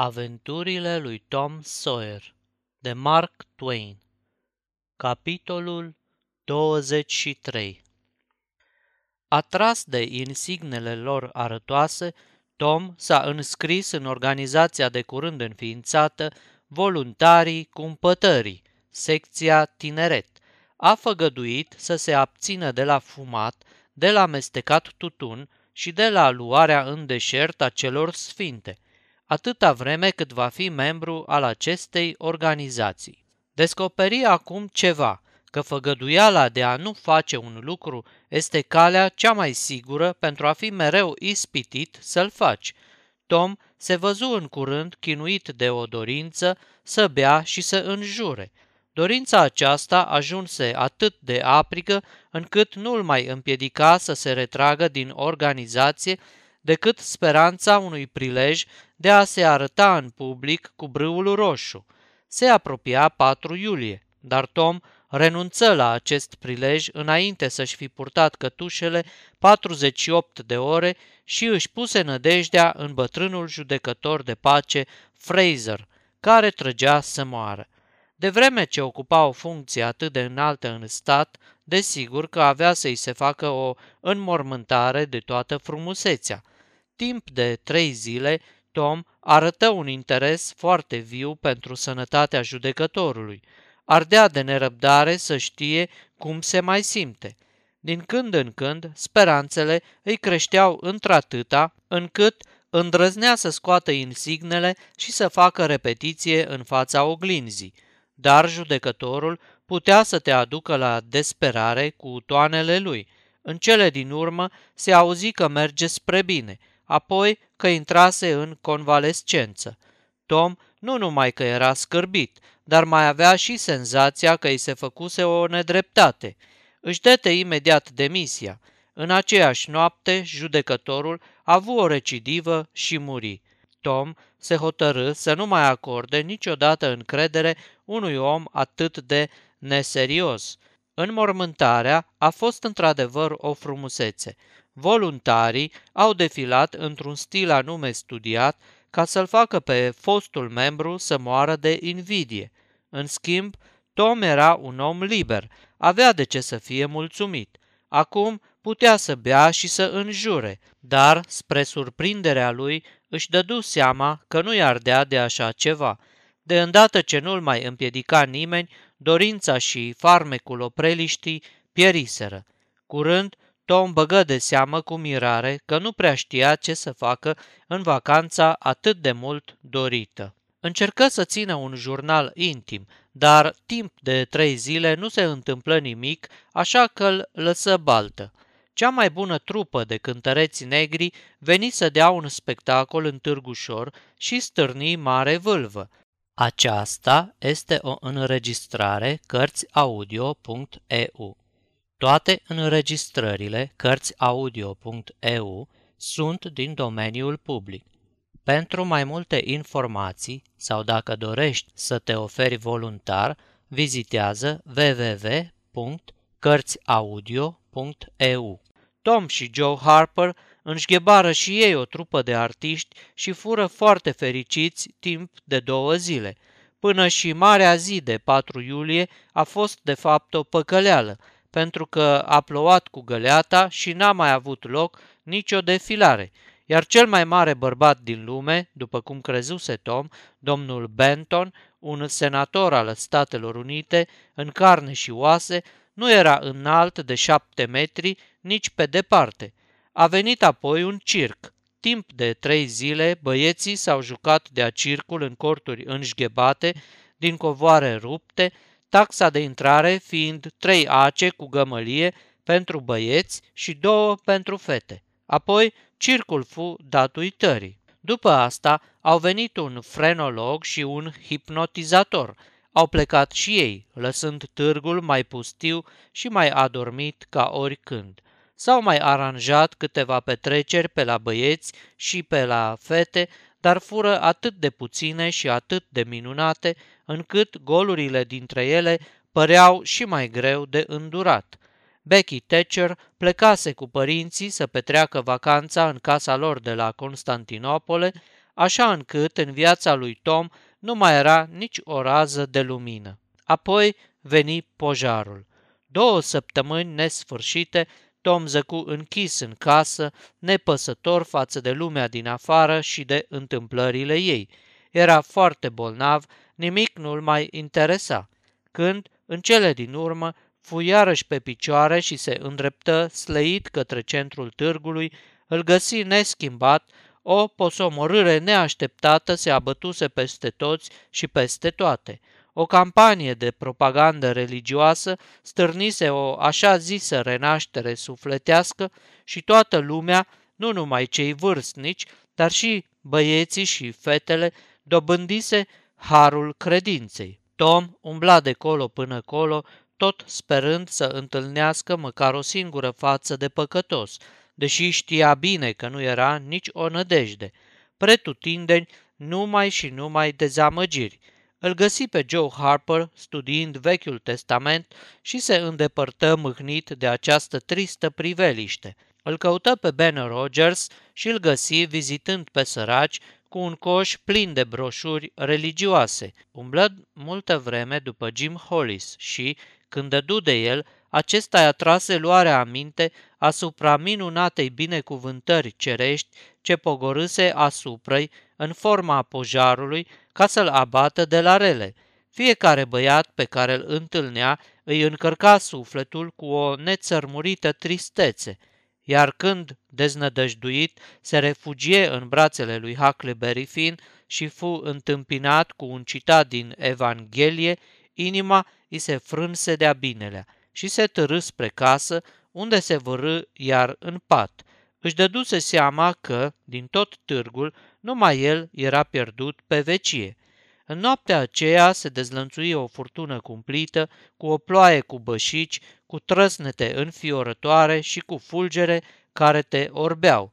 Aventurile lui Tom Sawyer de Mark Twain Capitolul 23 Atras de insignele lor arătoase, Tom s-a înscris în organizația de curând înființată Voluntarii Cumpătării, secția Tineret. A făgăduit să se abțină de la fumat, de la mestecat tutun și de la luarea în deșert a celor sfinte – atâta vreme cât va fi membru al acestei organizații. Descoperi acum ceva, că făgăduiala de a nu face un lucru este calea cea mai sigură pentru a fi mereu ispitit să-l faci. Tom se văzu în curând chinuit de o dorință să bea și să înjure. Dorința aceasta ajunse atât de aprigă încât nu-l mai împiedica să se retragă din organizație decât speranța unui prilej de a se arăta în public cu brâul roșu. Se apropia 4 iulie, dar Tom renunță la acest prilej înainte să-și fi purtat cătușele 48 de ore și își puse nădejdea în bătrânul judecător de pace Fraser, care trăgea să moară. De vreme ce ocupa o funcție atât de înaltă în stat, desigur că avea să-i se facă o înmormântare de toată frumusețea. Timp de trei zile, Tom arătă un interes foarte viu pentru sănătatea judecătorului. Ardea de nerăbdare să știe cum se mai simte. Din când în când, speranțele îi creșteau într-atâta încât îndrăznea să scoată insignele și să facă repetiție în fața oglinzii. Dar judecătorul putea să te aducă la desperare cu toanele lui. În cele din urmă se auzi că merge spre bine – apoi că intrase în convalescență. Tom nu numai că era scârbit, dar mai avea și senzația că îi se făcuse o nedreptate. Își dete imediat demisia. În aceeași noapte, judecătorul a avut o recidivă și muri. Tom se hotărâ să nu mai acorde niciodată încredere unui om atât de neserios. Înmormântarea a fost într-adevăr o frumusețe. Voluntarii au defilat într-un stil anume studiat ca să-l facă pe fostul membru să moară de invidie. În schimb, Tom era un om liber, avea de ce să fie mulțumit. Acum putea să bea și să înjure, dar, spre surprinderea lui, își dădu seama că nu-i ardea de așa ceva. De îndată ce nu-l mai împiedica nimeni, dorința și farmecul opreliștii pieriseră. Curând, Tom băgă de seamă cu mirare că nu prea știa ce să facă în vacanța atât de mult dorită. Încercă să țină un jurnal intim, dar timp de trei zile nu se întâmplă nimic, așa că îl lăsă baltă. Cea mai bună trupă de cântăreți negri veni să dea un spectacol în Târgușor și stârni mare vâlvă. Aceasta este o înregistrare Cărțiaudio.eu. Toate înregistrările Cărțiaudio.eu sunt din domeniul public. Pentru mai multe informații sau dacă dorești să te oferi voluntar, vizitează www.cărțiaudio.eu. Tom și Joe Harper înșghebară și ei o trupă de artiști și fură foarte fericiți timp de două zile, până și marea zi de 4 iulie a fost de fapt o păcăleală, pentru că a plouat cu găleata și n-a mai avut loc nicio defilare, iar cel mai mare bărbat din lume, după cum crezuse Tom, domnul Benton, un senator al Statelor Unite, în carne și oase, nu era înalt de șapte metri nici pe departe. A venit apoi un circ. Timp de trei zile, băieții s-au jucat de-a circul în corturi înșghebate, din covoare rupte, taxa de intrare fiind trei ace cu gămălie pentru băieți și două pentru fete. Apoi, circul fu dat uitării. După asta, au venit un frenolog și un hipnotizator. Au plecat și ei, lăsând târgul mai pustiu și mai adormit ca oricând. S-au mai aranjat câteva petreceri pe la băieți și pe la fete, dar fură atât de puține și atât de minunate, încât golurile dintre ele păreau și mai greu de îndurat. Becky Thatcher plecase cu părinții să petreacă vacanța în casa lor de la Constantinopole, așa încât în viața lui Tom nu mai era nici o rază de lumină. Apoi veni pojarul. Două săptămâni nesfârșite, Tom zăcu închis în casă, nepăsător față de lumea din afară și de întâmplările ei. Era foarte bolnav, nimic nu-l mai interesa. Când, în cele din urmă, fu iarăși pe picioare și se îndreptă slăit către centrul târgului, îl găsi neschimbat, o posomorâre neașteptată se abătuse peste toți și peste toate. O campanie de propagandă religioasă stârnise o așa zisă renaștere sufletească și toată lumea, nu numai cei vârstnici, dar și băieții și fetele, dobândise harul credinței. Tom umbla de colo până colo, tot sperând să întâlnească măcar o singură față de păcătos, deși știa bine că nu era nici o nădejde. Pretutindeni, numai și numai dezamăgiri. Îl găsi pe Joe Harper studiind Vechiul Testament și se îndepărtă mâhnit de această tristă priveliște. Îl căută pe Ben Rogers și îl găsi vizitând pe săraci cu un coș plin de broșuri religioase. Umblă multă vreme după Jim Hollis și, când dădu de el, acesta i-a trase luarea aminte asupra minunatei binecuvântări cerești ce pogorâse asupra în forma pojarului ca să-l abată de la rele. Fiecare băiat pe care îl întâlnea îi încărca sufletul cu o nețărmurită tristețe, iar când, deznădăjduit, se refugie în brațele lui Huckleberry Finn și fu întâmpinat cu un citat din Evanghelie, inima îi se frânse de-a binelea și se târâ spre casă, unde se vărâ iar în pat. Își dăduse seama că, din tot târgul, numai el era pierdut pe vecie. În noaptea aceea se dezlănțui o furtună cumplită, cu o ploaie cu bășici, cu trăsnete înfiorătoare și cu fulgere care te orbeau.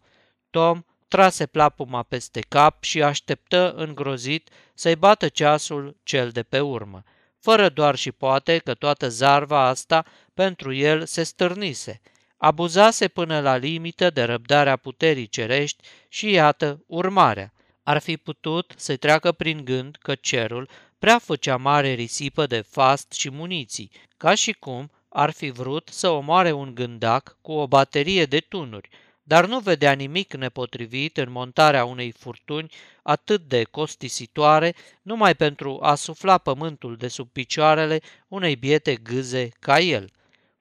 Tom trase plapuma peste cap și așteptă îngrozit să-i bată ceasul cel de pe urmă fără doar și poate că toată zarva asta pentru el se stârnise. Abuzase până la limită de răbdarea puterii cerești și iată urmarea. Ar fi putut să-i treacă prin gând că cerul prea făcea mare risipă de fast și muniții, ca și cum ar fi vrut să omoare un gândac cu o baterie de tunuri, dar nu vedea nimic nepotrivit în montarea unei furtuni atât de costisitoare numai pentru a sufla pământul de sub picioarele unei biete gâze ca el.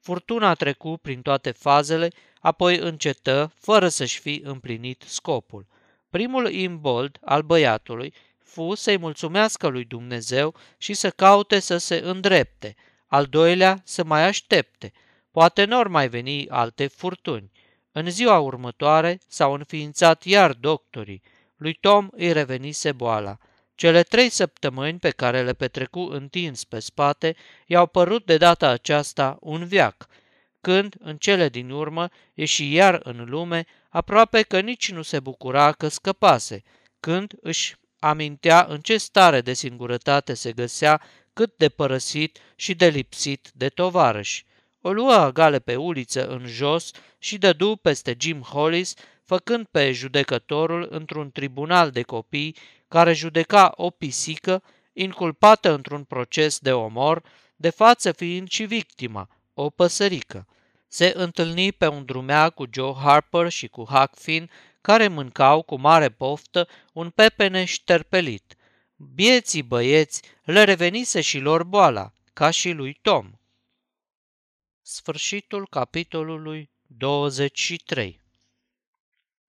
Furtuna trecu prin toate fazele, apoi încetă fără să-și fi împlinit scopul. Primul imbold al băiatului fu să-i mulțumească lui Dumnezeu și să caute să se îndrepte, al doilea să mai aștepte. Poate n-or mai veni alte furtuni. În ziua următoare s-au înființat iar doctorii. Lui Tom îi revenise boala. Cele trei săptămâni pe care le petrecu întins pe spate i-au părut de data aceasta un viac, când, în cele din urmă, ieși iar în lume, aproape că nici nu se bucura că scăpase, când își amintea în ce stare de singurătate se găsea, cât de părăsit și de lipsit de tovarăși. O luă gale pe uliță în jos și dădu peste Jim Hollis, făcând pe judecătorul într-un tribunal de copii care judeca o pisică inculpată într-un proces de omor, de față fiind și victima, o păsărică. Se întâlni pe un drumea cu Joe Harper și cu Huck Finn, care mâncau cu mare poftă un pepeneș șterpelit. Bieții băieți le revenise și lor boala, ca și lui Tom. Sfârșitul capitolului 23